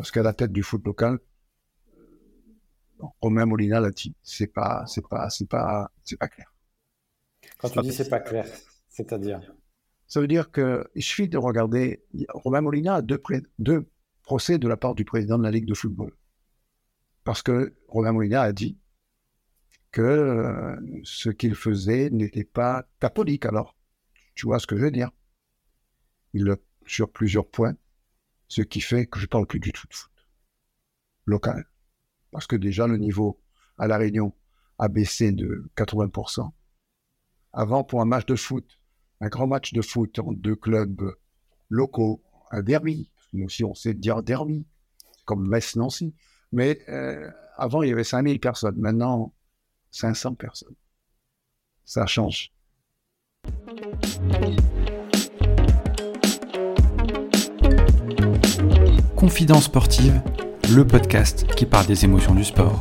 Parce qu'à la tête du foot local, Romain Molina l'a dit, c'est pas, c'est pas, c'est pas, c'est pas clair. Quand tu dis c'est pas clair, c'est-à-dire Ça veut dire qu'il suffit de regarder. Romain Molina a deux, deux procès de la part du président de la Ligue de football. Parce que Romain Molina a dit que euh, ce qu'il faisait n'était pas catholique. Alors, tu vois ce que je veux dire Il sur plusieurs points, ce qui fait que je parle plus du tout de foot local. Parce que déjà, le niveau à La Réunion a baissé de 80%. Avant, pour un match de foot, un grand match de foot en deux clubs locaux, un derby, nous aussi on sait dire derby, comme Metz-Nancy, mais euh, avant, il y avait 5000 personnes. Maintenant, 500 personnes. Ça change. Confidence sportive, le podcast qui parle des émotions du sport.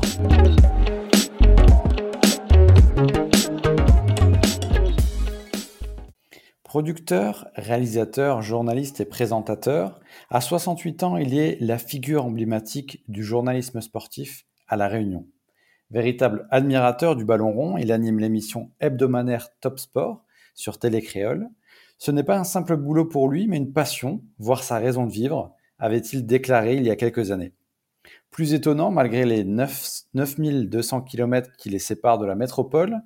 Producteur, réalisateur, journaliste et présentateur, à 68 ans, il est la figure emblématique du journalisme sportif à La Réunion. Véritable admirateur du ballon rond, il anime l'émission hebdomadaire Top Sport sur Télé Créole. Ce n'est pas un simple boulot pour lui, mais une passion, voire sa raison de vivre, avait-il déclaré il y a quelques années. Plus étonnant, malgré les 9, 9200 km qui les séparent de la métropole,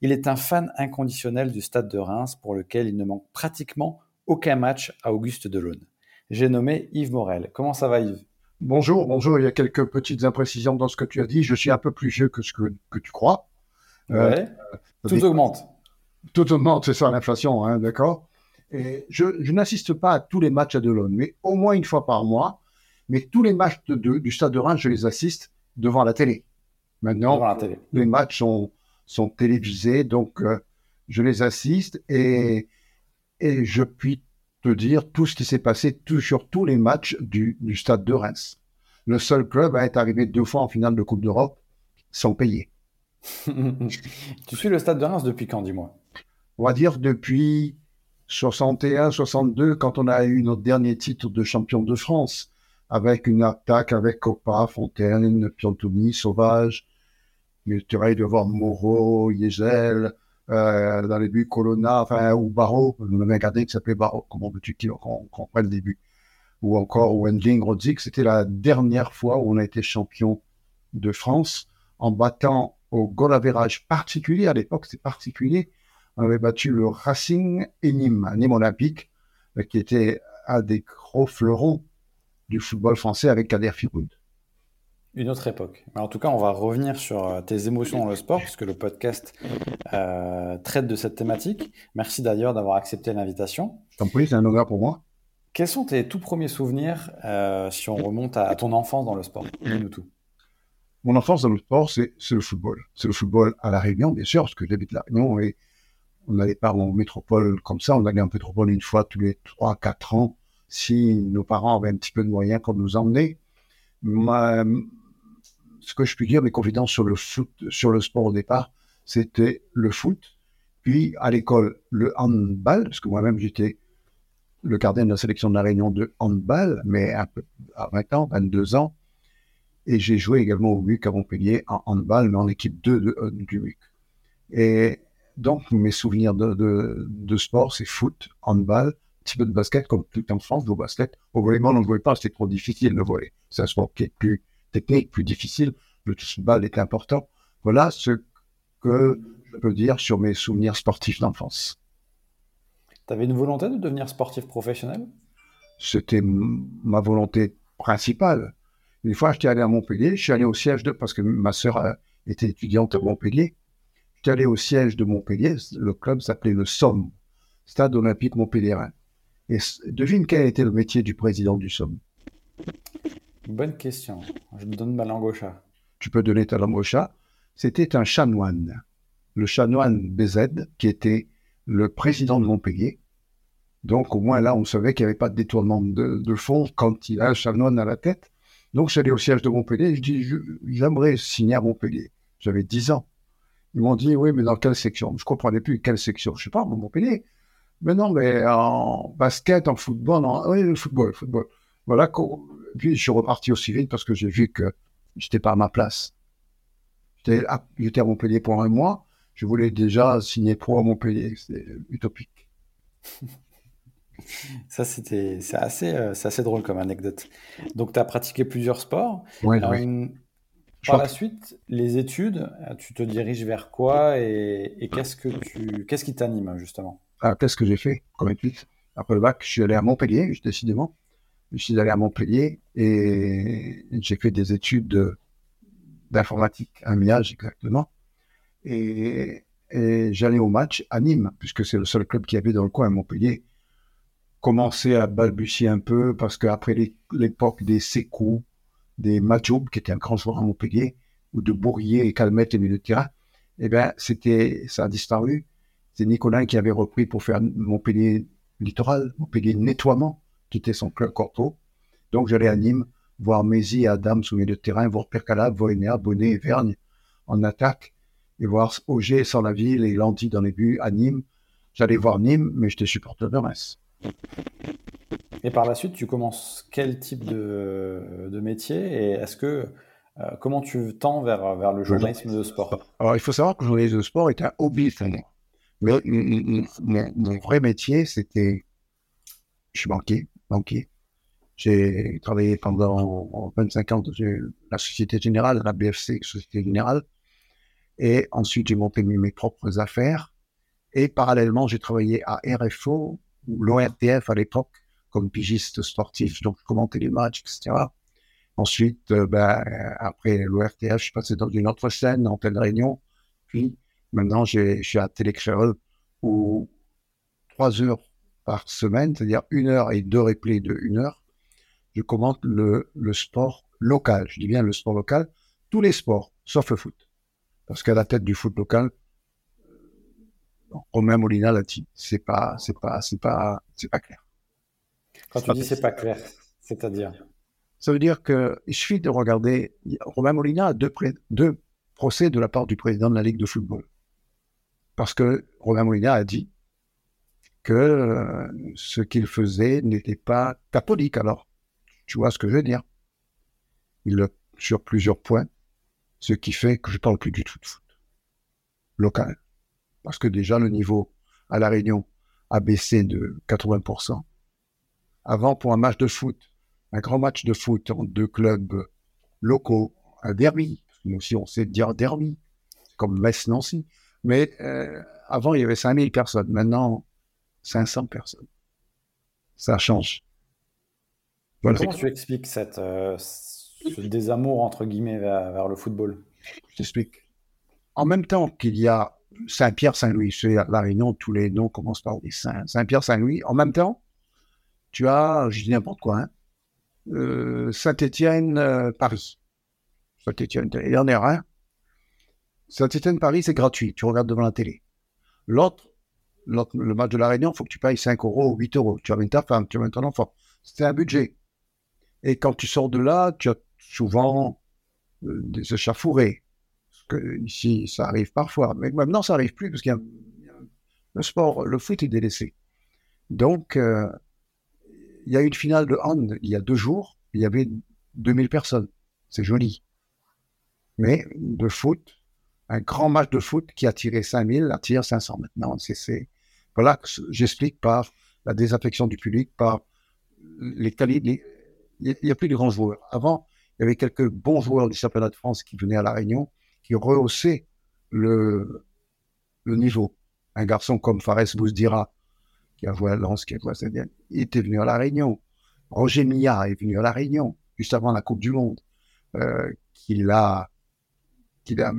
il est un fan inconditionnel du stade de Reims pour lequel il ne manque pratiquement aucun match à Auguste Delaune. J'ai nommé Yves Morel. Comment ça va Yves? Bonjour, bonjour. Il y a quelques petites imprécisions dans ce que tu as dit. Je suis un peu plus vieux que ce que, tu crois. Euh, ouais. tout augmente. Tout augmente, c'est ça l'inflation, hein, d'accord? Et je, n'assiste pas à tous les matchs à Delaune, mais au moins une fois par mois. Mais tous les matchs de, du Stade de Reims, je les assiste devant la télé. Maintenant, les matchs sont, sont télévisés, donc euh, je les assiste et, et je puis te dire tout ce qui s'est passé sur tous les matchs du, stade de Reims. Le seul club à être arrivé deux fois en finale de Coupe d'Europe sans payer. tu suis le stade de Reims depuis quand, dis-moi? On va dire depuis 61, 62, quand on a eu notre dernier titre de champion de France, avec une attaque avec Copa, Fontaine, Piantoni, Sauvage. Tu de voir Moreau, Yezel, euh, dans les buts Colonna, enfin, ou Barreau, on avait un gardien qui s'appelait Barreau, comment veux-tu qu'on comprenne le début Ou encore Wendling, Rodzik, c'était la dernière fois où on a été champion de France en battant au goal average particulier, à l'époque c'est particulier, avait battu le Racing et Nîmes, Nîmes Olympique, euh, qui était un des gros fleurons du football français avec Kader Firoud. Une autre époque. en tout cas, on va revenir sur euh, tes émotions dans le sport, puisque le podcast euh, traite de cette thématique. Merci d'ailleurs d'avoir accepté l'invitation. Tant pis, c'est un honneur pour moi. Quels sont tes tout premiers souvenirs, euh, si on remonte à, ton enfance dans le sport? Dis-nous tout. Mon enfance dans le sport, c'est le football. C'est le football à La Réunion, bien sûr, parce que j'habite La Réunion et on n'allait pas en métropole comme ça. On allait en métropole une fois tous les 3-4 ans, si nos parents avaient un petit peu de moyens pour nous emmener. Ma, ce que je puis dire, mes confidences sur le foot, sur le sport au départ, c'était le foot. Puis à l'école, le handball, parce que moi-même j'étais le gardien de la sélection de la Réunion de handball, mais à, 20 ans, 22 ans. Et j'ai joué également au MUC à Montpellier en handball, mais en équipe 2 euh, du MUC. Et donc mes souvenirs de, sport, c'est foot, handball, un petit peu de basket, comme tout en France, au basket. Au volleyball, on ne jouait pas, c'était trop difficile de voler. C'est un sport qui est plus technique, plus difficile. Le football est important. Voilà ce que je peux dire sur mes souvenirs sportifs d'enfance. Tu avais une volonté de devenir sportif professionnel? C'était ma volonté principale. Une fois, j'étais allé à Montpellier, je suis allé au siège de, parce que ma sœur était étudiante à Montpellier, allé au siège de Montpellier, le club s'appelait le Somme, Stade Olympique Montpellierin. Et devine quel était le métier du président du Somme? Bonne question. Je me donne ma langue au chat. Tu peux donner ta langue au chat. C'était un chanoine. Le chanoine BZ, qui était le président de Montpellier. Donc, au moins là, on savait qu'il n'y avait pas de détournement de, fonds quand il a un chanoine à la tête. Donc, j'allais au siège de Montpellier et je dis J'aimerais signer à Montpellier. J'avais 10 ans. Ils m'ont dit Oui, mais dans quelle section? Je ne comprenais plus quelle section. Je ne sais pas, Montpellier. Mais non, mais en basket, en football, en... oui, le football, football. Voilà. Puis je suis reparti aussi vite parce que j'ai vu que j'étais pas à ma place. J'étais à Montpellier pour un mois. Je voulais déjà signer pro à Montpellier. C'était utopique. Ça, c'était, c'est assez, euh, assez drôle comme anecdote. Donc, tu as pratiqué plusieurs sports. Euh, oui. Par la suite, les études, tu te diriges vers quoi et, et qu'est-ce que tu, qu'est-ce qui t'anime justement? Alors, qu'est-ce que j'ai fait comme études? Après le bac, je suis allé à Montpellier, décidément. Je suis allé à Montpellier et j'ai fait des études de- d'informatique, un MIAGE exactement. Et, et j'allais au match à Nîmes, puisque c'est le seul club qu'il y avait dans le coin à Montpellier. Commençait à balbutier un peu parce qu'après l'é- l'époque des Sécou, des Majoub, qui étaient un grand joueur à Montpellier, ou de Bourrier et Calmette, de terrain, eh bien, c'était, ça a disparu. C'est Nicolas qui avait repris pour faire Montpellier Littoral, Montpellier Nettoiement, qui était son club corpo. Donc, j'allais à Nîmes voir Mézi et Adam sous milieu de terrain, voir Percalab, Voinéa, Bonnet et Vergne en attaque, et voir Auger sans la ville et Landy dans les buts à Nîmes. J'allais voir Nîmes, mais j'étais supporter de Reims. Et par la suite, tu commences quel type de, de métier et est-ce que, euh, comment tu tends vers, vers le journalisme de sport? Alors, il faut savoir que le journalisme de sport est un hobby. Mais mon, vrai métier, c'était. Je suis banquier, banquier. J'ai travaillé pendant 25 ans dans la Société Générale, la BFC, Société Générale. Et ensuite, j'ai monté mes propres affaires. Et parallèlement, j'ai travaillé à RFO, ou l'ORTF à l'époque, comme pigiste sportif. Donc, je commentais les matchs, etc. Ensuite, euh, ben, après l'ORTF, je suis passé dans une autre scène, en pleine réunion. Puis, maintenant, je suis à Télécréole où trois heures par semaine, c'est-à-dire une heure et deux replays de une heure, je commente le, le sport local. Je dis bien le sport local, tous les sports, sauf le foot. Parce qu'à la tête du foot local, Romain Molina l'a dit, c'est pas, c'est pas, c'est pas, c'est pas clair. Quand tu dis c'est pas clair, c'est-à-dire? Ça veut dire que il suffit de regarder. Romain Molina a deux, pré- deux procès de la part du président de la Ligue de football. Parce que Romain Molina a dit que euh, ce qu'il faisait n'était pas catholique. Alors, tu vois ce que je veux dire? Il le sur plusieurs points, ce qui fait que je parle plus du tout de foot local. Parce que déjà, le niveau à La Réunion a baissé de 80%. Avant, pour un match de foot, un grand match de foot entre deux clubs locaux, un derby, nous aussi on sait dire derby, comme Metz-Nancy, mais euh, avant il y avait 5000 personnes, maintenant 500 personnes. Ça change. Voilà. Comment tu expliques cette, euh, ce désamour entre guillemets vers, vers le football? Je t'explique. En même temps qu'il y a Saint-Pierre, Saint-Louis, c'est La Réunion, tous les noms commencent par des Saint. Saint-Pierre, Saint-Louis, en même temps, tu as, je dis n'importe quoi, hein, euh, Saint-Étienne, euh, il y en a un. Saint-Étienne, Paris, c'est gratuit, tu regardes devant la télé. L'autre, l'autre, le match de La Réunion, il faut que tu payes 5 euros ou 8 euros. Tu amènes ta femme, tu amènes ton enfant. C'est un budget. Et quand tu sors de là, tu as souvent euh, des échafourés. Que ici, ça arrive parfois. Mais maintenant, ça arrive plus parce a- le sport, le foot est délaissé. Donc, euh, il y a eu une finale de hand il y a deux jours. Il y avait 2000 personnes. C'est joli. Mais de foot, un grand match de foot qui a tiré 5000 attire 500 maintenant. C'est... Voilà que j'explique par la désaffection du public, par les qualités. Il n'y a plus de grands joueurs. Avant, il y avait quelques bons joueurs du championnat de France qui venaient à La Réunion, qui rehaussaient le, niveau. Un garçon comme Fares Bouzdira, qui a joué à Lens, qui a joué à saint il était venu à La Réunion. Roger Millard est venu à La Réunion, juste avant la Coupe du Monde, qu'il a, a,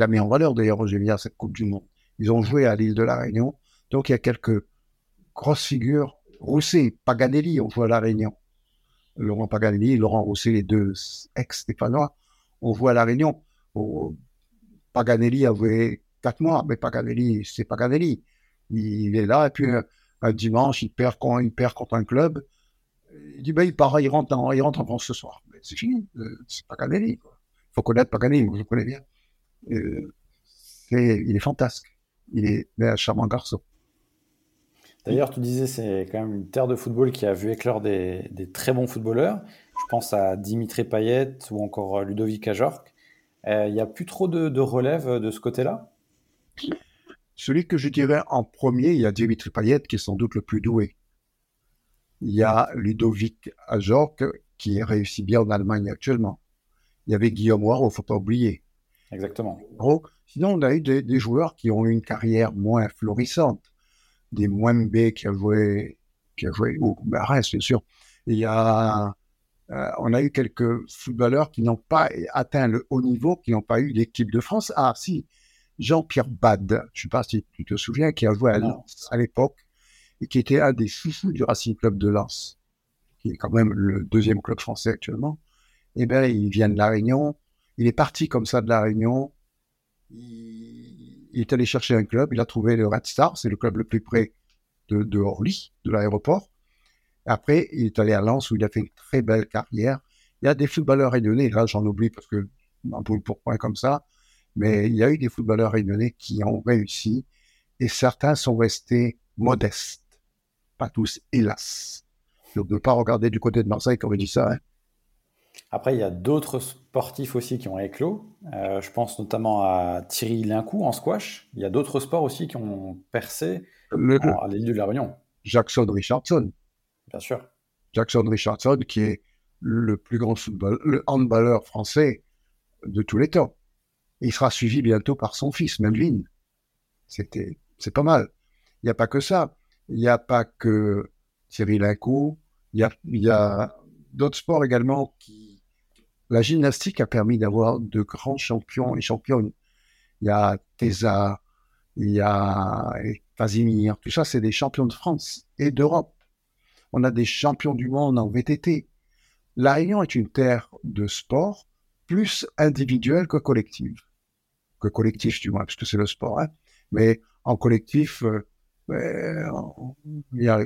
a mis en valeur d'ailleurs, Roger Millard, cette Coupe du Monde. Ils ont joué à l'île de La Réunion. Donc il y a quelques grosses figures. Rousset, Paganelli ont joué à La Réunion. Laurent Paganelli, Laurent Rousset, les deux ex-stéphanois, ont joué à La Réunion. Oh, Paganelli avait quatre mois, mais Paganelli, c'est Paganelli. Il est là, et puis euh, un dimanche, il perd, quand, il perd contre un club. Il dit, ben, il part, il rentre en, il rentre en France ce soir. Mais c'est fini, euh, c'est Paganelli. Il faut connaître Paganelli, je le connais bien. Euh, il est fantastique. Il est un charmant garçon. D'ailleurs, tu disais c'est quand même une terre de football qui a vu éclore des, des très bons footballeurs. Je pense à Dimitri Payet ou encore Ludovic Ajorc. Euh, il n'y a plus trop de, de relève de ce côté-là? Celui que je dirais en premier, il y a Dimitri Payet qui est sans doute le plus doué. Il y a Ludovic Ajorc qui réussit bien en Allemagne actuellement. Il y avait Guillaume Ward, il ne faut pas oublier. Exactement. sinon, on a eu des, joueurs qui ont eu une carrière moins florissante. Des Mwembe qui a joué, qui a joué au bien sûr. Il y a, euh, on a eu quelques footballeurs qui n'ont pas atteint le haut niveau, qui n'ont pas eu l'équipe de France. Ah, si, Jean-Pierre Bad, je ne sais pas si tu te souviens, qui a joué à Lens à l'époque et qui était un des chouchous du Racing Club de Lens, qui est quand même le deuxième club français actuellement. Eh bien, il vient de La Réunion. Il est parti comme ça de La Réunion. Il, est allé chercher un club. Il a trouvé le Red Star. C'est le club le plus près de, de Orly, de l'aéroport. Après, il est allé à Lens où il a fait une très belle carrière. Il y a des footballeurs réunionnais, là j'en oublie parce que un peu pour point comme ça, mais il y a eu des footballeurs réunionnais qui ont réussi et certains sont restés modestes. Pas tous, hélas. Je ne pas regarder du côté de Marseille comme dit ça. Hein. Après, il y a d'autres sportifs aussi qui ont éclos. Euh, je pense notamment à Thierry Lincou en squash. Il y a d'autres sports aussi qui ont percé à l'île de la Réunion. Jackson Richardson. Bien sûr. Jackson Richardson, qui est le plus grand football, le handballeur français de tous les temps. il sera suivi bientôt par son fils, Melvin. C'est pas mal. Il n'y a pas que ça. Il n'y a pas que Thierry Lincou. Il y a, y a d'autres sports également qui. La gymnastique a permis d'avoir de grands champions et championnes. Il y a Tesa, il y a Casimir, tout ça, c'est des champions de France et d'Europe. On a des champions du monde en VTT. La Réunion est une terre de sport plus individuelle que collective. Que collectif, du moins, parce que c'est le sport. Hein. Mais en collectif, euh, ben, il y a...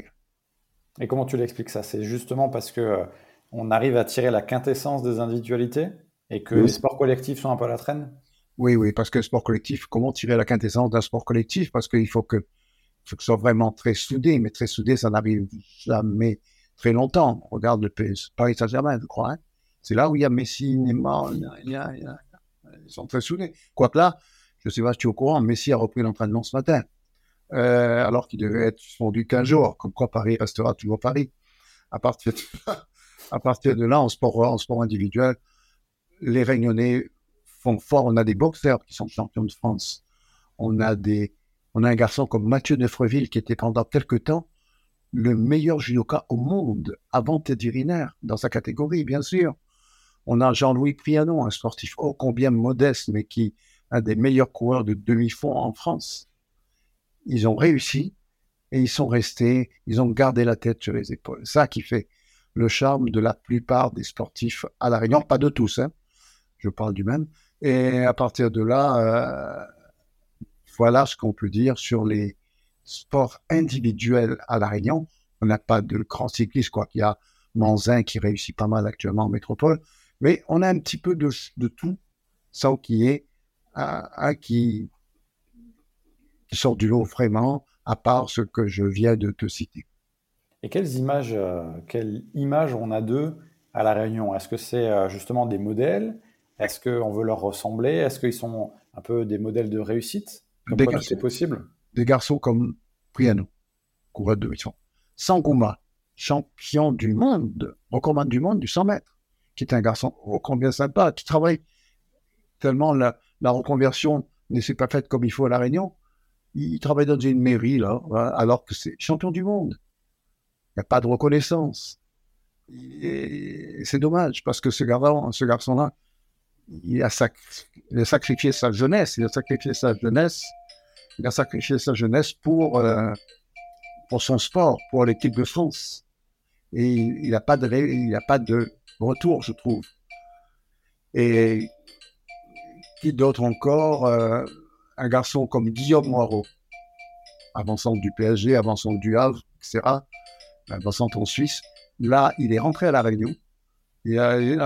Et comment tu l'expliques ça? C'est justement parce que euh, on arrive à tirer la quintessence des individualités et que les sports collectifs sont un peu à la traîne? Oui, oui, parce que le sport collectif, comment tirer la quintessence d'un sport collectif? Parce qu'il faut que, faut que ce soit vraiment très soudé, mais très soudé, ça n'arrive jamais très longtemps. On regarde le Paris Saint-Germain, je crois. Hein. C'est là où il y a Messi, Neymar, ils sont très soudés. Quoique là, je ne sais pas si tu es au courant, Messi a repris l'entraînement ce matin, euh, alors qu'il devait être suspendu 15 jours, comme quoi Paris restera toujours Paris. À partir de à partir de là, en sport, en sport individuel, les Réunionnais font fort. On a des boxeurs qui sont champions de France. On a, des, on a un garçon comme Mathieu Neufreville qui était pendant quelques temps le meilleur judoka au monde avant Riner, dans sa catégorie, bien sûr. On a Jean-Louis Prianon, un sportif ô combien modeste, mais qui un des meilleurs coureurs de demi-fond en France. Ils ont réussi et ils sont restés, ils ont gardé la tête sur les épaules. Ça qui fait le charme de la plupart des sportifs à La Réunion, pas de tous, hein. je parle du même. Et à partir de là, euh, voilà ce qu'on peut dire sur les sports individuels à La Réunion. On n'a pas de grand cycliste, quoi. Il y a Manzin qui réussit pas mal actuellement en métropole, mais on a un petit peu de, tout, sans qu'il qui, qui sort du lot vraiment, à part ce que je viens de te citer. Et quelles images, euh, quelles images on a d'eux à La Réunion? Est-ce que c'est euh, justement des modèles? Est-ce qu'on veut leur ressembler? Est-ce qu'ils sont un peu des modèles de réussite? Des garçons, possible Des garçons comme Priano, coureur de mission. Sangouma, champion du monde, recommande du monde du 100 mètres, qui est un garçon oh, combien sympa, qui travaille tellement la, reconversion ne s'est pas faite comme il faut à La Réunion. Il, travaille dans une mairie, là, alors que c'est champion du monde. Il n'y a pas de reconnaissance. C'est dommage parce que ce garçon-là, il a, sacrifié sa jeunesse. Il a sacrifié sa jeunesse. Il a sacrifié sa jeunesse pour, euh, son sport, pour l'équipe de France. Et il n'a pas, de, pas de retour, je trouve. Et qui d'autre encore euh, Un garçon comme Guillaume Moreau, avançant du PSG, avançant du Havre, etc Vincent en Suisse. Là, il est rentré à La Réunion. Il a, il,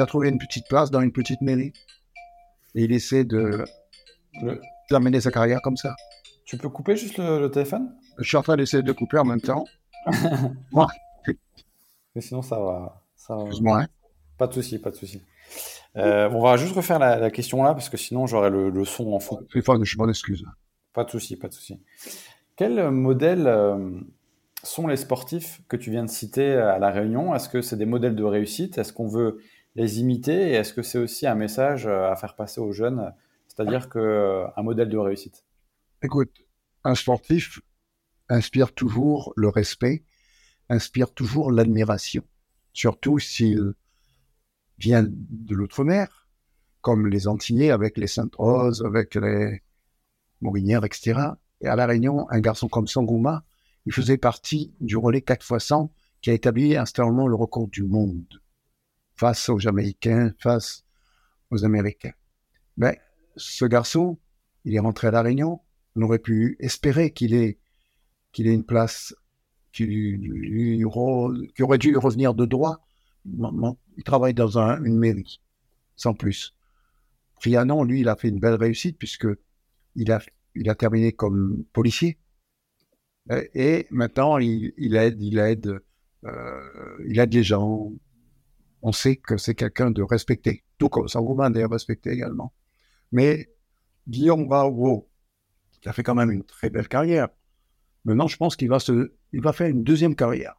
a, trouvé une petite place dans une petite mairie. Et il essaie de, d'amener sa carrière comme ça. Tu peux couper juste le, téléphone? Je suis en train d'essayer de couper en même temps. Mais sinon, ça va. Ça hein. Pas de souci, pas de souci. Euh, on va juste refaire la, question là, parce que sinon j'aurai le, son en fond. Je m'en excuse. Pas de souci, pas de souci. Quel modèle euh, sont les sportifs que tu viens de citer à La Réunion? Est-ce que c'est des modèles de réussite? Est-ce qu'on veut les imiter? Et est-ce que c'est aussi un message euh, à faire passer aux jeunes? C'est-à-dire qu'un modèle de réussite. Écoute, un sportif inspire toujours le respect, inspire toujours l'admiration, surtout s'il vient de l'outre-mer, comme les Antillais avec les Sainte-Rose, avec les Morinières, etc. Et à La Réunion, un garçon comme Sangouma, il faisait partie du relais 4 x 100 qui a établi instantanément le record du monde face aux Jamaïcains, face aux Américains. Mais ce garçon, il est rentré à La Réunion, on aurait pu espérer qu'il ait, ait une place qui, aurait dû revenir de droit il travaille dans une mairie, sans plus. Trianon, lui, il a fait une belle réussite puisque il a, il a terminé comme policier. Et maintenant, il, aide, il aide, euh, il aide les gens. On sait que c'est quelqu'un de respecté, tout comme Sangoman est respecté également. Mais Guillaume Bravo, il a fait quand même une très belle carrière. Maintenant, je pense qu'il va se, il va faire une deuxième carrière,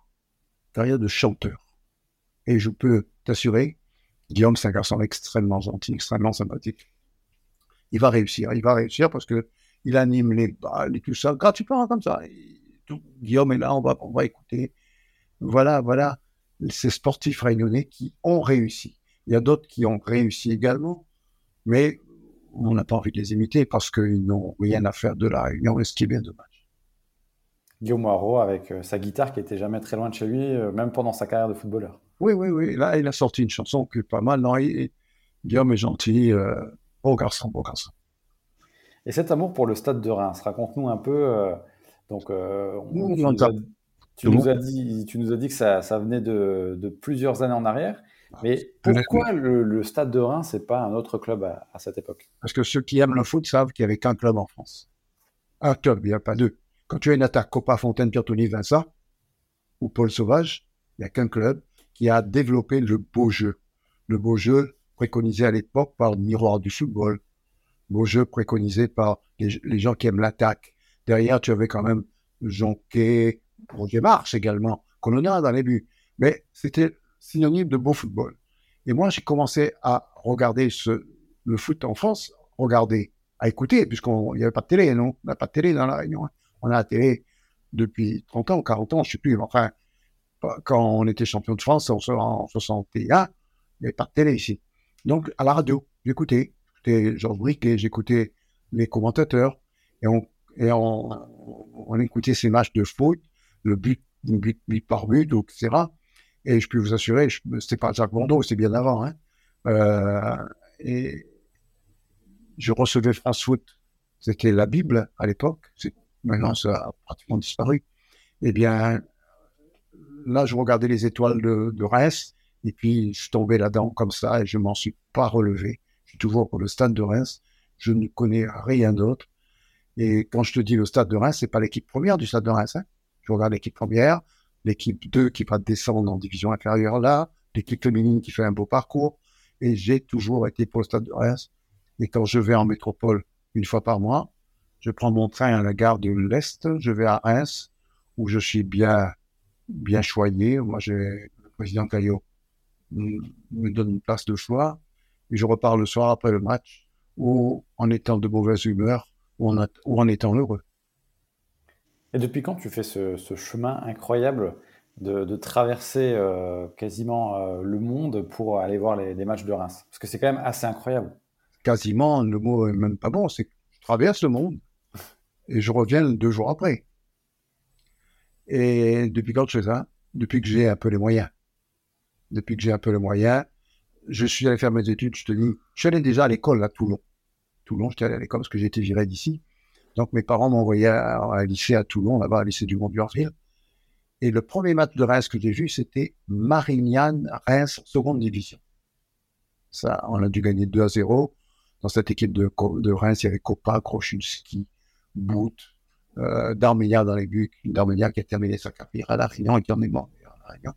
carrière de chanteur. Et je peux t'assurer, Guillaume, c'est un garçon extrêmement gentil, extrêmement sympathique. Il va réussir, il va réussir parce que il anime les balles et tout ça gratuitement comme ça. Guillaume est là, on va, on va écouter. Voilà, voilà, ces sportifs réunionnais qui ont réussi. Il y a d'autres qui ont réussi également, mais on n'a pas envie de les imiter parce qu'ils n'ont rien à faire de la réunion, et ce qui est bien dommage. Guillaume Moirot avec euh, sa guitare qui était jamais très loin de chez lui, euh, même pendant sa carrière de footballeur. Oui, oui, oui. Là, il a sorti une chanson qui est pas mal. Non, Guillaume est gentil. Euh, beau garçon, beau garçon. Et cet amour pour le stade de Reims, raconte-nous un peu. Euh, donc, euh, tu, nous as, dit, tu nous as dit que ça, ça venait de, plusieurs années en arrière. Ah, mais pourquoi le, stade de Reims n'est pas un autre club à, cette époque? Parce que ceux qui aiment le foot savent qu'il n'y avait qu'un club en France. Un club, il n'y a pas deux. Quand tu as une attaque Copa Fontaine, Pierre-Tony, Vincent ou Paul Sauvage, il n'y a qu'un club qui a développé le beau jeu. Le beau jeu préconisé à l'époque par le miroir du football. Beau jeu préconisé par les, gens qui aiment l'attaque. Derrière, tu avais quand même Jonquet, Roger Marche également, Colonna dans les buts. Mais c'était synonyme de beau football. Et moi, j'ai commencé à regarder ce, le foot en France, regarder, à écouter, puisqu'il n'y avait pas de télé, non? On n'a pas de télé dans la Réunion. Hein. On a la télé depuis 30 ans, 40 ans, je ne sais plus. Enfin, quand on était champion de France en 61, il n'y avait pas de télé ici. Donc, à la radio, j'écoutais. J'écoutais Georges Briquet, j'écoutais les commentateurs, et on, et on, écoutait ces matchs de foot, le but, but, par but, etc. Et je peux vous assurer, c'était pas Jacques Bondo, c'était bien avant. Hein. Euh, et je recevais France Foot, c'était la Bible à l'époque. Maintenant, ça a pratiquement disparu. Eh bien, là, je regardais les étoiles de, de Reims, et puis je tombais là-dedans comme ça, et je m'en suis pas relevé. Je suis toujours pour le stade de Reims. Je ne connais rien d'autre. Et quand je te dis le stade de Reims, c'est pas l'équipe première du stade de Reims. Hein. Je regarde l'équipe première, l'équipe 2 qui va descendre en division inférieure là, l'équipe féminine qui fait un beau parcours. Et j'ai toujours été pour le stade de Reims. Et quand je vais en métropole une fois par mois, je prends mon train à la gare de l'Est, je vais à Reims, où je suis bien bien choyé. Moi, j'ai le président Caillot me donne une place de choix et je repars le soir après le match ou en étant de mauvaise humeur ou en, ou en étant heureux. Et depuis quand tu fais ce, chemin incroyable de, traverser euh, quasiment euh, le monde pour aller voir les, matchs de Reims? Parce que c'est quand même assez incroyable. Quasiment, le mot est même pas bon, c'est que je traverse le monde et je reviens deux jours après. Et depuis quand je fais ça? Depuis que j'ai un peu les moyens. Depuis que j'ai un peu les moyens, je suis allé faire mes études, je te dis, je suis allé déjà à l'école à Toulon. Toulon, j'étais allé à l'école parce que j'étais viré d'ici. Donc mes parents m'ont envoyé à, un lycée à Toulon, là-bas, à lycée du mont durville Et le premier match de Reims que j'ai vu, c'était Marignane-Reims, seconde division. Ça, on a dû gagner 2 à 0. Dans cette équipe de, Reims, il y avait Copa, Krochunski, Bout, euh, dans les buts, Darménia qui a terminé sa carrière à La Réunion et qui en est mort à La Réunion.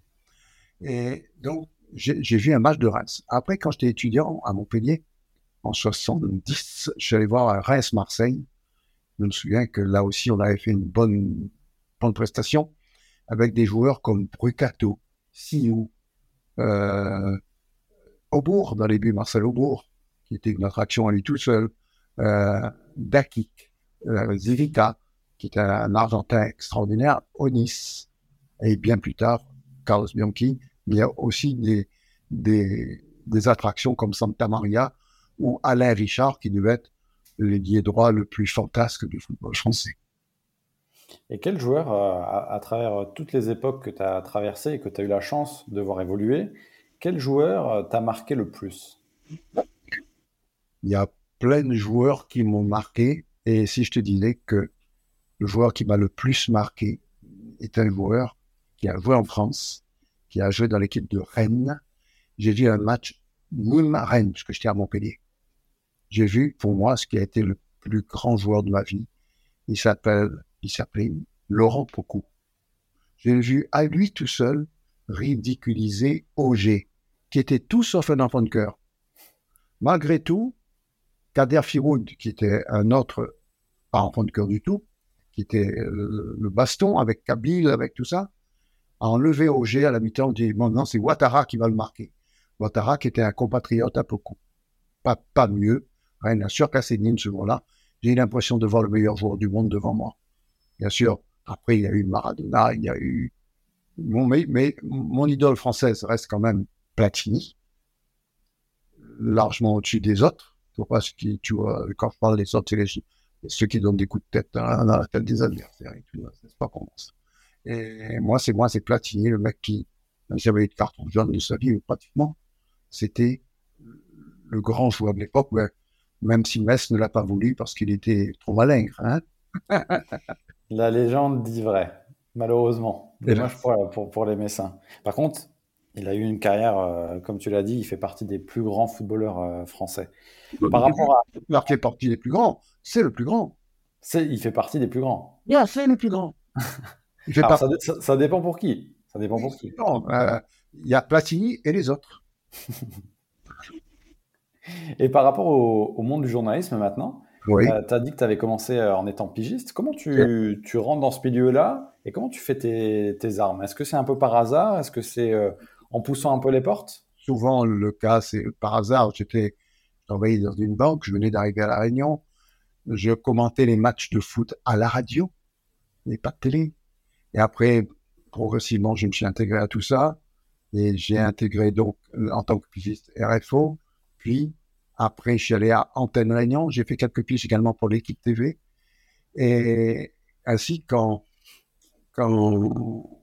Et donc, j'ai vu un match de Reims. Après, quand j'étais étudiant à Montpellier, en 70, je suis allé voir Reims-Marseille. Je me souviens que là aussi, on avait fait une bonne, bonne prestation avec des joueurs comme Brucato, Siou, euh, Aubourg dans les buts, Marcel Aubourg, qui était une attraction à lui tout seul, euh, Dakik, euh, Zivita, qui était un Argentin extraordinaire, Onis, et bien plus tard, Carlos Bianchi. Il y a aussi des, des, des attractions comme Santa Maria ou Alain Richard, qui devait être l'ailier droit le plus fantasque du football français. Et quel joueur, euh, à, travers toutes les époques que tu as traversées et que tu as eu la chance de voir évoluer, quel joueur euh, t'a marqué le plus? Il y a plein de joueurs qui m'ont marqué. Et si je te disais que le joueur qui m'a le plus marqué est un joueur qui a joué en France, qui a joué dans l'équipe de Rennes. J'ai vu un match Nîmes-Rennes, puisque j'étais à Montpellier. J'ai vu, pour moi, ce qui a été le plus grand joueur de ma vie. Il s'appelle il s'appelait Laurent Pocou. J'ai vu à lui tout seul ridiculiser Auger, qui était tout sauf un enfant de cœur. Malgré tout, Kader Firoud, qui était un autre, pas enfant de cœur du tout, qui était le, baston avec Kabil, avec tout ça, a enlevé Auger à la mi-temps. On dit, non, c'est Ouattara qui va le marquer. Ouattara, qui était un compatriote à Pocou. Pas, pas mieux. Rien n'a surcassé Nîmes ce jour-là. J'ai eu l'impression de voir le meilleur joueur du monde devant moi. Bien sûr, après, il y a eu Maradona, il y a eu. mais, mais, mon idole française reste quand même Platini, largement au-dessus des autres. Pas ce qui, tu vois, quand je parle des autres, c'est ceux qui donnent des coups de tête hein, dans la tête des adversaires et tout. C'est pas moi. Et moi, c'est moi, c'est Platini, le mec qui, j'avais eu de carton jaune de sa vie, pratiquement, c'était le grand joueur de l'époque, même si Metz ne l'a pas voulu parce qu'il était trop malin. Hein La légende dit vrai, malheureusement. Dommage pour, pour, les Messins. Par contre, il a eu une carrière, euh, comme tu l'as dit, il fait partie des plus grands footballeurs euh, français. Par rapport à. Il fait partie des plus grands. C'est le plus grand. Il fait partie des plus grands. Yeah, c'est le plus grand. ça, dépend pour qui. Ça dépend pour qui. Euh, il y a Platini et les autres. et par rapport au, monde du journalisme maintenant, oui. Euh, tu as dit que tu avais commencé euh, en étant pigiste. Comment tu, tu rentres dans ce milieu-là et comment tu fais tes, tes armes? Est-ce que c'est un peu par hasard? Est-ce que c'est euh, en poussant un peu les portes? Souvent, le cas, c'est par hasard. J'étais travaillé dans une banque, je venais d'arriver à La Réunion. Je commentais les matchs de foot à la radio, mais pas de télé. Et après, progressivement, je me suis intégré à tout ça. Et j'ai intégré donc en tant que pigiste RFO, puis après, je suis allé à Antenne Réunion. J'ai fait quelques pièces également pour l'équipe TV. Et ainsi, quand, quand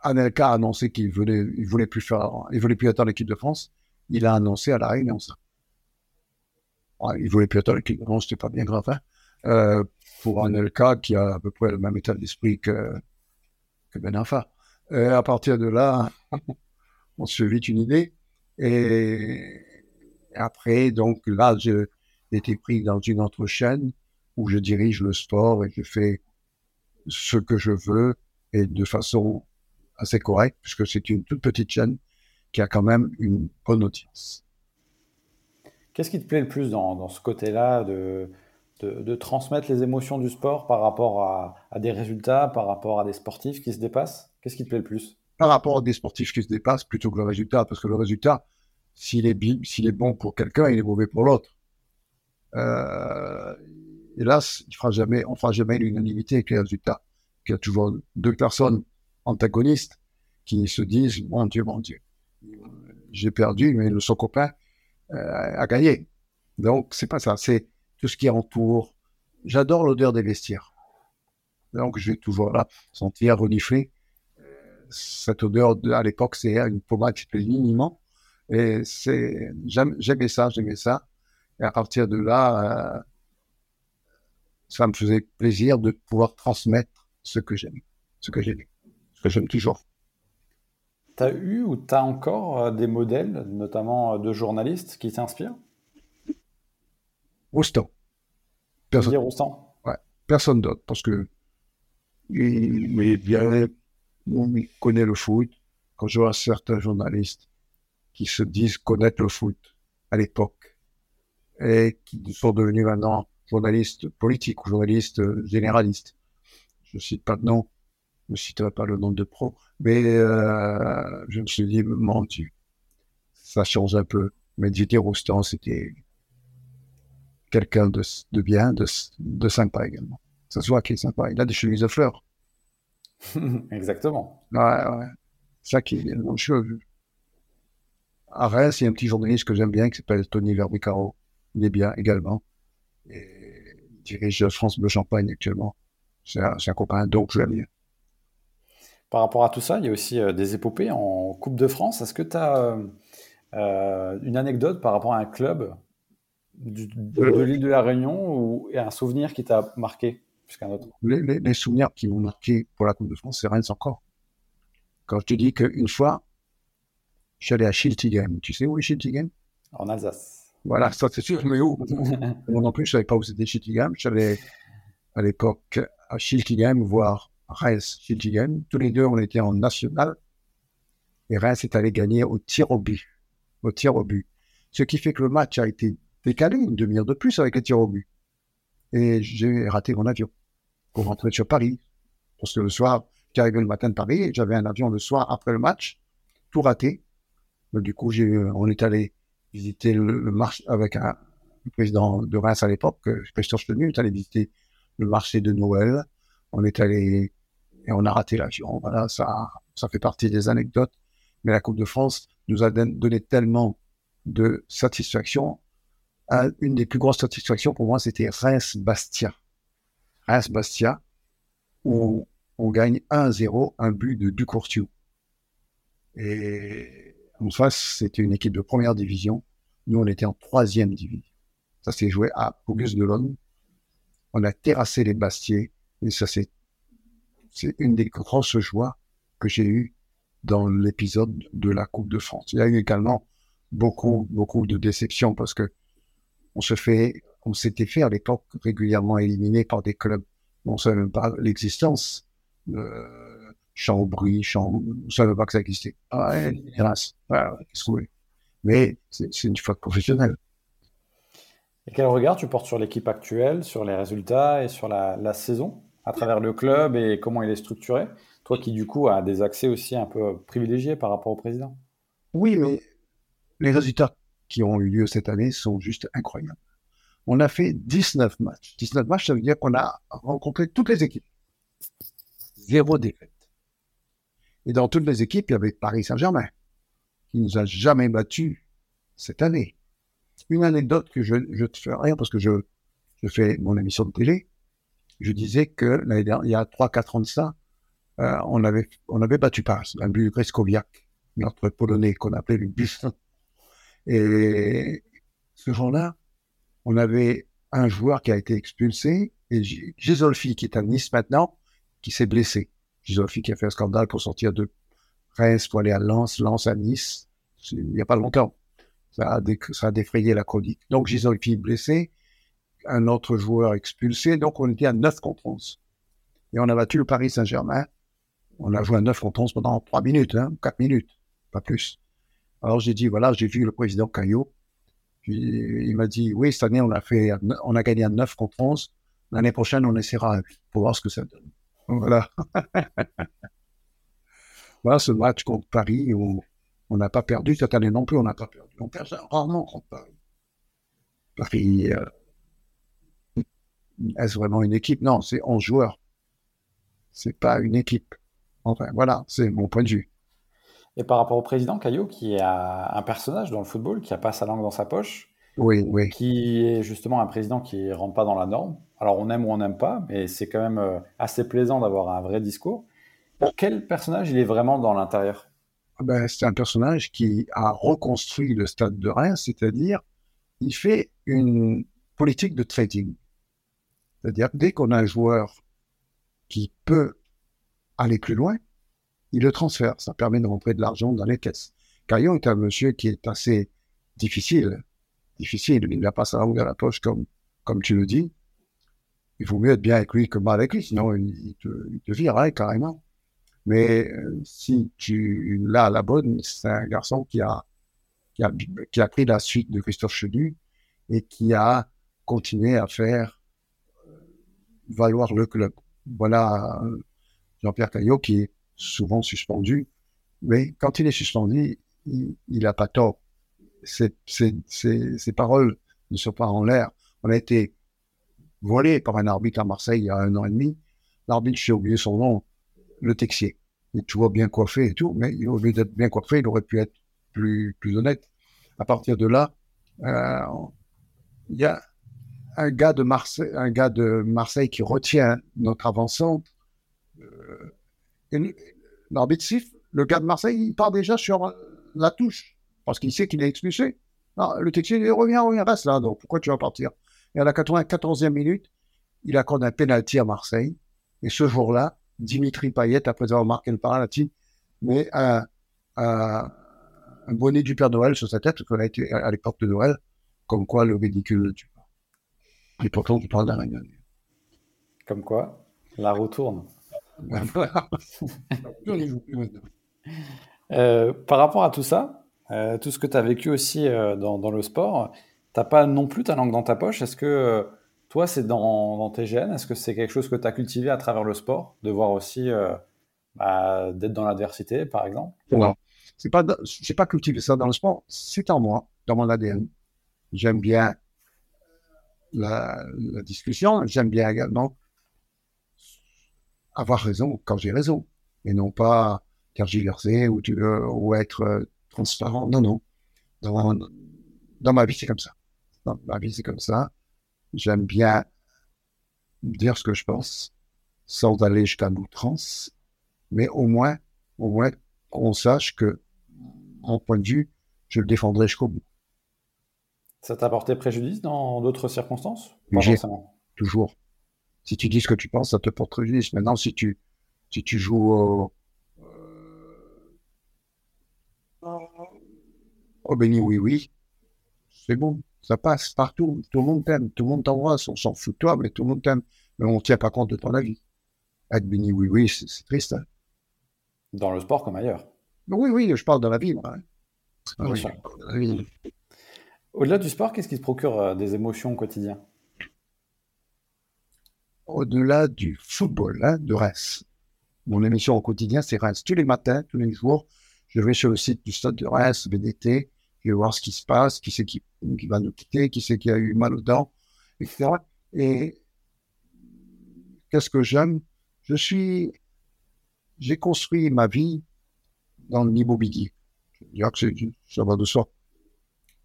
Anelka a annoncé qu'il voulait, il voulait plus faire, il voulait plus attendre l'équipe de France, il a annoncé à la Réunion ça. il voulait plus attendre l'équipe de France, c'était pas bien grave. Hein. Euh, pour Anelka, qui a à peu près le même état d'esprit que, que Ben Afa. Et à partir de là, on se vite une idée. Et après, donc là, j'ai été pris dans une autre chaîne où je dirige le sport et je fais ce que je veux et de façon assez correcte, puisque c'est une toute petite chaîne qui a quand même une bonne audience. Qu'est-ce qui te plaît le plus dans, ce côté-là de, de, transmettre les émotions du sport par rapport à, des résultats, par rapport à des sportifs qui se dépassent? Qu'est-ce qui te plaît le plus? Par rapport à des sportifs qui se dépassent plutôt que le résultat, parce que le résultat, s'il est, s'il est bon pour quelqu'un, il est mauvais pour l'autre. Euh, hélas, il fera jamais, on fera jamais l'unanimité avec les résultats. Il y a toujours deux personnes antagonistes qui se disent Mon Dieu, mon Dieu, j'ai perdu, mais le son copain euh, a gagné. Donc, c'est pas ça, c'est tout ce qui entoure. J'adore l'odeur des vestiaires. Donc, je vais toujours là sentir renifler. Cette odeur, à l'époque, c'est une pommade qui s'appelle Liniment et c'est, j'aimais ça, j'aimais ça. Et à partir de là, euh, ça me faisait plaisir de pouvoir transmettre ce que j'aime, ce que j'aime, ce que j'aime toujours. Tu as eu ou tu as encore euh, des modèles, notamment euh, de journalistes, qui t'inspirent? Roustan. Didier Roustan Ouais. personne d'autre, parce que il, il, bien, il connaît le foot. Quand je vois certains journalistes qui se disent connaître le foot à l'époque et qui sont devenus maintenant journalistes politiques ou journalistes généralistes, je cite pas de nom, je ne citerai pas le nom de pro, mais euh, je me suis dit, mon Dieu, ça change un peu. Mais Didier Roustan, c'était quelqu'un de, de, bien, de, de, sympa également. Ça se voit qu'il est sympa. Il a des chemises de fleurs. Exactement. Ouais, ouais. Ça qui est cheveu. À Reims, il y a un petit journaliste que j'aime bien qui s'appelle Tony Verbicaro. Il est bien également. Et il dirige France Bleu Champagne actuellement. C'est un, un, copain, donc je l'aime bien. Par rapport à tout ça, il y a aussi euh, des épopées en Coupe de France. Est-ce que tu as euh, euh, une anecdote par rapport à un club du, de, de l'île de la Réunion ou un souvenir qui t'a marqué? Les, les, les, souvenirs qui m'ont marqué pour la Coupe de France, c'est Reims encore. Quand je te dis qu'une fois, je suis allé à Schiltigheim. Tu sais où est Schiltigheim En Alsace. Voilà, ça c'est sûr, mais où? Moi non plus, je ne savais pas où c'était Schiltigheim. Allé à l'époque à Schiltigheim voir Reims Schiltigheim. Tous les deux, on était en national. Et Reims est allé gagner au tir au but. Au tir au but. Ce qui fait que le match a été décalé une demi-heure de plus avec le tir au but. Et j'ai raté mon avion pour rentrer sur Paris. Parce que le soir, j'arrivais le matin de Paris j'avais un avion le soir après le match, tout raté. Du coup, j'ai, on est allé visiter le, marché avec un, le président de Reims à l'époque, Christophe Chenu, est allé visiter le marché de Noël. On est allé et on a raté l'avion. Voilà, ça, ça fait partie des anecdotes. Mais la Coupe de France nous a donné tellement de satisfaction. Une des plus grosses satisfactions pour moi, c'était Reims-Bastia. Reims-Bastia, où on gagne 1-0, un but de Ducourciou. Et en face, c'était une équipe de première division. Nous, on était en troisième division. Ça s'est joué à Auguste Delon. On a terrassé les Bastiers. Et ça, c'est, c'est une des grosses joies que j'ai eues dans l'épisode de la Coupe de France. Il y a eu également beaucoup, beaucoup de déceptions parce que on se fait, on s'était fait à l'époque régulièrement éliminer par des clubs on ne savait même pas l'existence. Euh, Chambry, on ne savait pas que ça existait. Ah hélas. qu'est-ce que vous Mais c'est une faute professionnelle. Et quel regard tu portes sur l'équipe actuelle, sur les résultats et sur la, la, saison, à travers le club et comment il est structuré? Toi qui, du coup, as des accès aussi un peu privilégiés par rapport au président? Oui, mais les résultats qui ont eu lieu cette année sont juste incroyables on a fait 19 matchs. 19 matchs, ça veut dire qu'on a rencontré toutes les équipes. Zéro défaite. Et dans toutes les équipes, il y avait Paris Saint-Germain, qui nous a jamais battus cette année. Une anecdote que je, je te fais rien parce que je, fais mon émission de télé. Je disais que l'année dernière, il y a 3-4 ans de ça, euh, on, avait, on avait battu Paris, un but Greskoviak, notre Polonais qu'on appelait le bus. Et ce jour-là, on avait un joueur qui a été expulsé et Gisolfi, qui est à Nice maintenant, qui s'est blessé. Gisolfi qui a fait un scandale pour sortir de Reims pour aller à Lens, Lens à Nice, il n'y a pas longtemps. Ça a, défrayé la chronique. Donc Gisolfi blessé, un autre joueur expulsé, donc on était à 9 contre 11. Et on a battu le Paris Saint-Germain. On a joué à 9 contre 11 pendant 3 minutes, hein, 4 minutes, pas plus. Alors j'ai dit, voilà, j'ai vu le président Caillot, il m'a dit, oui, cette année, on a, fait, on a gagné à 9 contre 11. L'année prochaine, on essaiera pour voir ce que ça donne. Voilà. voilà ce match contre Paris où on n'a pas perdu. Cette année non plus, on n'a pas perdu. On perd rarement contre Paris. Paris, euh, est-ce vraiment une équipe? Non, c'est 11 joueurs. C'est pas une équipe. Enfin, voilà, c'est mon point de vue. Et par rapport au président Caillot, qui est un personnage dans le football, qui n'a pas sa langue dans sa poche, oui, oui. qui est justement un président qui ne rentre pas dans la norme. Alors on aime ou on n'aime pas, mais c'est quand même euh, assez plaisant d'avoir un vrai discours. Quel personnage il est vraiment dans l'intérieur? Ben, C'est un personnage qui a reconstruit le stade de Reims, c'est-à-dire il fait une politique de trading. C'est-à-dire dès qu'on a un joueur qui peut aller plus loin, il le transfère. Ça permet de rentrer de l'argent dans les caisses. Caillon est un monsieur qui est assez difficile. Difficile. Il n'a pas sa langue à la poche, comme, comme tu le dis. il vaut mieux être bien avec lui que mal avec lui, sinon il te, il te carrément. Mais euh, si tu l'as à la bonne, c'est un garçon qui a, qui a, qui a pris la suite de Christophe Chenu et qui a continué à faire euh, valoir le club. Voilà euh, Jean-Pierre Caillot qui est souvent suspendu, mais quand il est suspendu, il n'a pas tort. Ses, ses, paroles ne sont pas en l'air. On a été volé par un arbitre à Marseille il y a un an et demi. L'arbitre, j'ai oublié son nom, le Texier. Il est toujours bien coiffé et tout, mais au lieu d'être bien coiffé, il aurait pu être plus, plus honnête. À partir de là, euh, il y a un gars de Marseille, un gars de Marseille qui retient notre avançante. L'arbitre le gars de Marseille, il part déjà sur la touche parce qu'il sait qu'il est expulsé. le Texier, il revient, revient, reste là. Donc pourquoi tu vas partir? Et à la 94e minute, il accorde un penalty à Marseille. Et ce jour-là, Dimitri Payet, après avoir marqué le penalty, met un, bonnet du Père Noël sur sa tête, qu'on a été à l'époque de Noël, comme quoi le ridicule ne tue. Et pourtant, tu parles d'un Comme quoi, la roue tourne. euh, par rapport à tout ça, euh, tout ce que tu as vécu aussi euh, dans, dans, le sport, t'as pas non plus ta langue dans ta poche. Est-ce que euh, toi, c'est dans, dans, tes gènes? Est-ce que c'est quelque chose que tu as cultivé à travers le sport? De voir aussi bah, d'être dans l'adversité, par exemple? Non, c'est pas, j'ai pas cultivé ça dans le sport. C'est en moi, dans mon ADN. J'aime bien la, la discussion. J'aime bien également avoir raison quand j'ai raison et non pas tergiverser ou, tu, ou être transparent. Non, non. Dans, dans ma vie, c'est comme ça. Dans ma vie, c'est comme ça. J'aime bien dire ce que je pense sans aller jusqu'à l'outrance, mais au moins, au moins qu'on sache que mon point de vue, je le défendrai jusqu'au bout. Ça t'a porté préjudice dans d'autres circonstances? Toujours. Si tu dis ce que tu penses, ça te porte préjudice. Maintenant, si tu, si tu joues au, Oh, béni, oui, oui. C'est bon. Ça passe partout. Tout le monde t'aime. Tout le monde t'embrasse. On s'en fout de toi, mais tout le monde t'aime. Mais on ne tient pas compte de ton avis. Être béni, oui, oui, c'est triste. Hein. Dans le sport comme ailleurs. Oui, oui, je parle de la vie, moi. Hein. Au-delà du sport, qu'est-ce qui te procure euh, des émotions au quotidien? Au-delà du football, hein, de Reims. Mon émission au quotidien, c'est Reims. Tous les matins, tous les jours, je vais sur le site du stade de Reims, BDT, je vais voir ce qui se passe, qui c'est qui, va nous quitter, qui c'est qui a eu mal aux dents, etc. Et qu'est-ce que j'aime? Je suis, j'ai construit ma vie dans l'immobilier. Je dire que ça va de soi,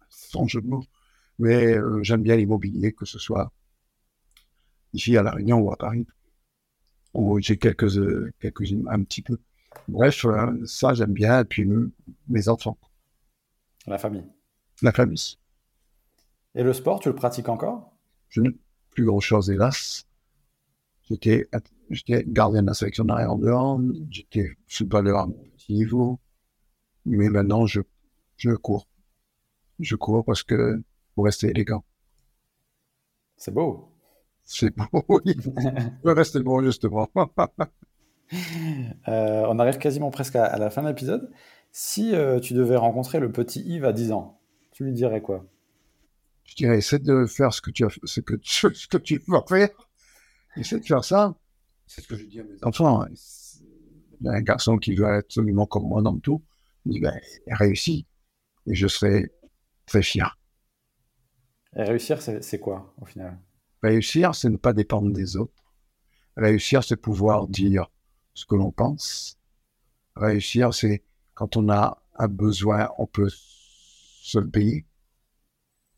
sans jeu de mots. Mais euh, j'aime bien l'immobilier, que ce soit ici à La Réunion ou à Paris, où j'ai quelques, euh, quelques un petit peu. Bref, euh, ça j'aime bien. Et puis mes enfants. La famille. La famille. Et le sport, tu le pratiques encore? Je n'ai plus grand chose, hélas. J'étais, j'étais gardien de la sélection d'arrière en dehors. J'étais footballeur à petit niveau. Mais maintenant, je, je cours. Je cours parce que pour rester élégant. C'est beau. C'est beau, oui. je rester beau, justement. Euh, on arrive quasiment presque à, la fin de l'épisode. Si euh, tu devais rencontrer le petit Yves à 10 ans, tu lui dirais quoi? Je dirais, essaie de faire ce que tu, as, ce que tu, ce que tu vas faire. Essaie de faire ça. C'est ce que je dis à mes enfants. Il y a un garçon qui veut être absolument comme moi dans tout. Il dit, ben, il réussit. Et je serai très fier. Et réussir, c'est quoi, au final? Réussir, c'est ne pas dépendre des autres. Réussir, c'est pouvoir dire ce que l'on pense. Réussir, c'est quand on a un besoin, on peut se le payer.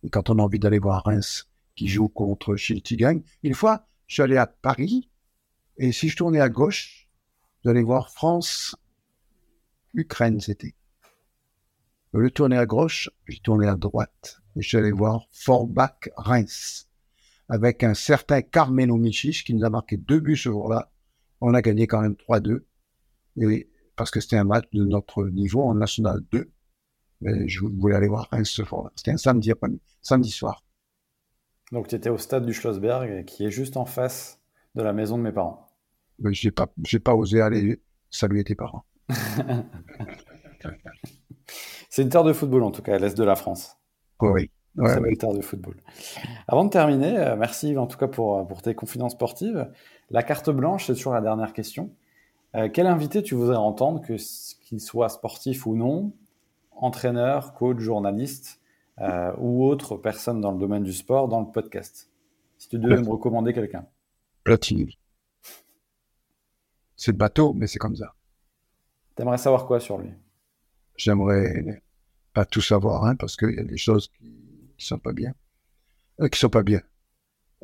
Et quand on a envie d'aller voir Reims qui joue contre Schiltigang, une fois, je suis allé à Paris, et si je tournais à gauche, j'allais voir France, Ukraine, c'était. Au lieu de tourner à gauche, j'ai tourné à droite. Et je suis allé voir Forbach Reims, avec un certain Carmelo Michich qui nous a marqué deux buts ce jour-là, on a gagné quand même 3-2. Et parce que c'était un match de notre niveau en National 2. Mais je voulais aller voir Reims ce soir. C'était un samedi, samedi soir. Donc tu étais au stade du Schlossberg, qui est juste en face de la maison de mes parents. J'ai pas, j'ai pas osé aller saluer tes parents. C'est une terre de football en tout cas, à l'est de la France. Oui. Ouais, C'est une terre de football. Avant de terminer, euh, merci en tout cas pour, pour tes confidences sportives. La carte blanche, c'est toujours la dernière question. Euh, quel invité tu voudrais entendre, que qu'il soit sportif ou non, entraîneur, coach, journaliste euh, ou autre personne dans le domaine du sport dans le podcast? Si tu devais me recommander quelqu'un. Platini. C'est le bateau, mais c'est comme ça. T'aimerais savoir quoi sur lui? J'aimerais pas tout savoir, hein, parce qu'il y a des choses qui, sont pas bien, euh, qui sont pas bien.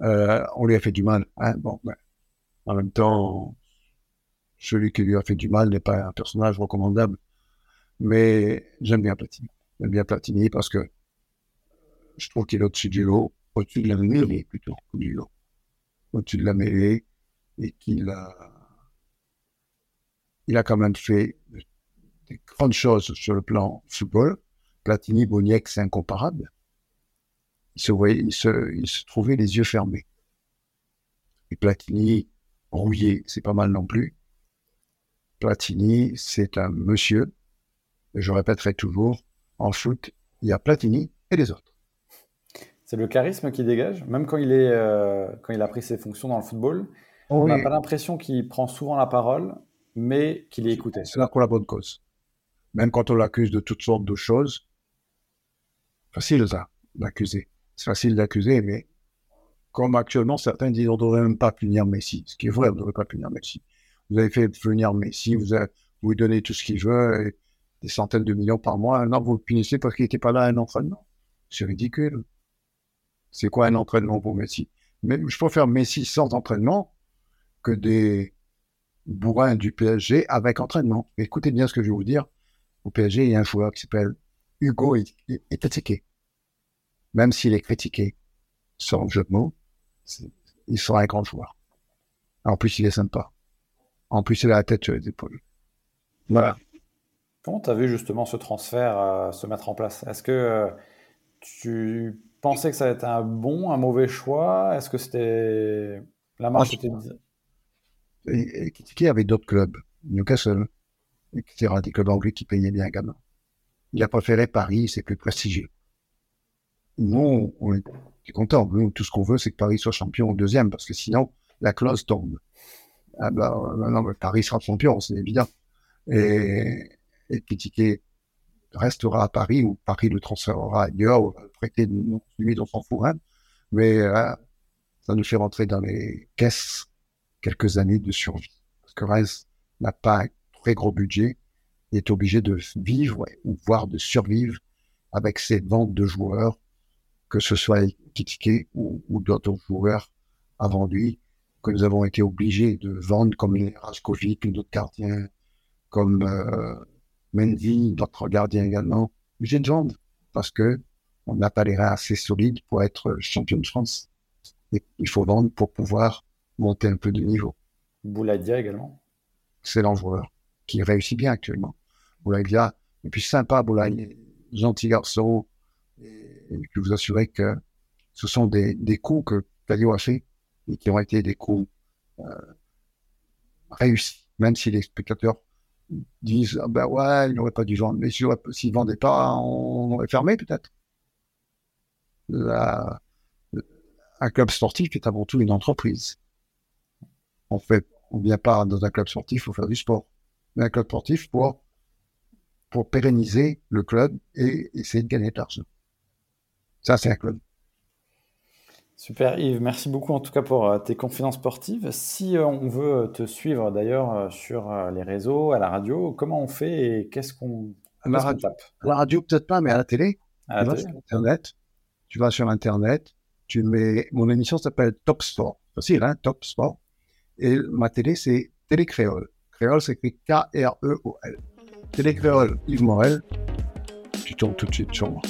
Euh, on lui a fait du mal, hein, bon, ben, en même temps, celui qui lui a fait du mal n'est pas un personnage recommandable. Mais j'aime bien Platini. J'aime bien Platini parce que je trouve qu'il est au-dessus du lot, au-dessus de la mêlée plutôt, du lot. Au-dessus de la mêlée et qu'il a, il a quand même fait des grandes choses sur le plan football. Platini, Boniek, c'est incomparable. Il se, voyait, il, se, il se trouvait les yeux fermés. Et Platini, rouillé, c'est pas mal non plus. Platini, c'est un monsieur, et je répéterai toujours, en foot, il y a Platini et les autres. C'est le charisme qui dégage, même quand il, est, euh, quand il a pris ses fonctions dans le football. On n'a pas l'impression qu'il prend souvent la parole, mais qu'il est écouté. C'est là pour la bonne cause. Même quand on l'accuse de toutes sortes de choses, facile ça, d'accuser. C'est facile d'accuser, mais comme actuellement certains disent on ne devrait même pas punir Messi. Ce qui est vrai, on ne devrait pas punir Messi. Vous avez fait venir Messi, vous, avez, vous lui donnez tout ce qu'il veut, des centaines de millions par mois. Non, vous le punissez parce qu'il n'était pas là à un entraînement. C'est ridicule. C'est quoi un entraînement pour Messi? Mais je préfère Messi sans entraînement que des bourrins du PSG avec entraînement. Écoutez bien ce que je vais vous dire. Au PSG, il y a un joueur qui s'appelle Hugo Etetiquet. Même s'il est critiqué, sans jeu de mots, il sera un grand joueur. En plus, il est sympa. En plus, il a la tête sur les épaules. Voilà. Comment tu as vu justement ce transfert euh, se mettre en place? Est-ce que euh, tu pensais que ça allait être un bon, un mauvais choix? Est-ce que c'était la marche était... Critiqué avec d'autres clubs, Newcastle, etc., des clubs anglais qui payaient bien gamin. Il a préféré Paris, c'est plus prestigieux. Nous, on est content. Nous, tout ce qu'on veut, c'est que Paris soit champion au deuxième, parce que sinon, la clause tombe. Ah ben, non, Paris sera champion, c'est évident. Et, et critiquer restera à Paris ou Paris le transférera ailleurs ou prêter lui dans son fourrin. Mais euh, ça nous fait rentrer dans les caisses quelques années de survie. Parce que Reims n'a pas un très gros budget et est obligé de vivre ou voire de survivre avec ses ventes de joueurs, que ce soit Kitike ou, ou d'autres joueurs avant lui, que nous avons été obligés de vendre comme les Raskovic, d'autres gardiens, comme euh, Mendy, notre gardien également, j'ai de vendre parce que on n'a pas les reins assez solides pour être champion de France. Et il faut vendre pour pouvoir monter un peu de niveau. Boulaïdia également. Excellent joueur qui réussit bien actuellement. Boulaïdia, et puis sympa Boulaïdia, gentil garçon. Et, je peux vous assurer que ce sont des, des coups que Calio a fait et qui ont été des coups euh, réussis, même si les spectateurs disent ah ben ouais, il n'aurait pas dû vendre, mais s'il ne vendait pas, on aurait fermé peut-être. Un club sportif est avant tout une entreprise. On fait, on vient pas dans un club sportif pour faire du sport, mais un club sportif pour pour pérenniser le club et essayer de gagner de l'argent. Ça, c'est un club. Super Yves, merci beaucoup en tout cas pour euh, tes confidences sportives. Si euh, on veut te suivre d'ailleurs euh, sur les réseaux, à la radio, comment on fait et qu'est-ce qu'on la, radio, tape? La radio peut-être pas, mais à la télé. À tu vas sur Internet. Tu vas sur Internet. Tu mets mon émission s'appelle Top Sport. Facile, hein, Top Sport. Et ma télé c'est Télé Créole. Créole c'est écrit K-R-E-O-L. Télé Créole Yves Morel. Tu tombes tout de suite sur moi.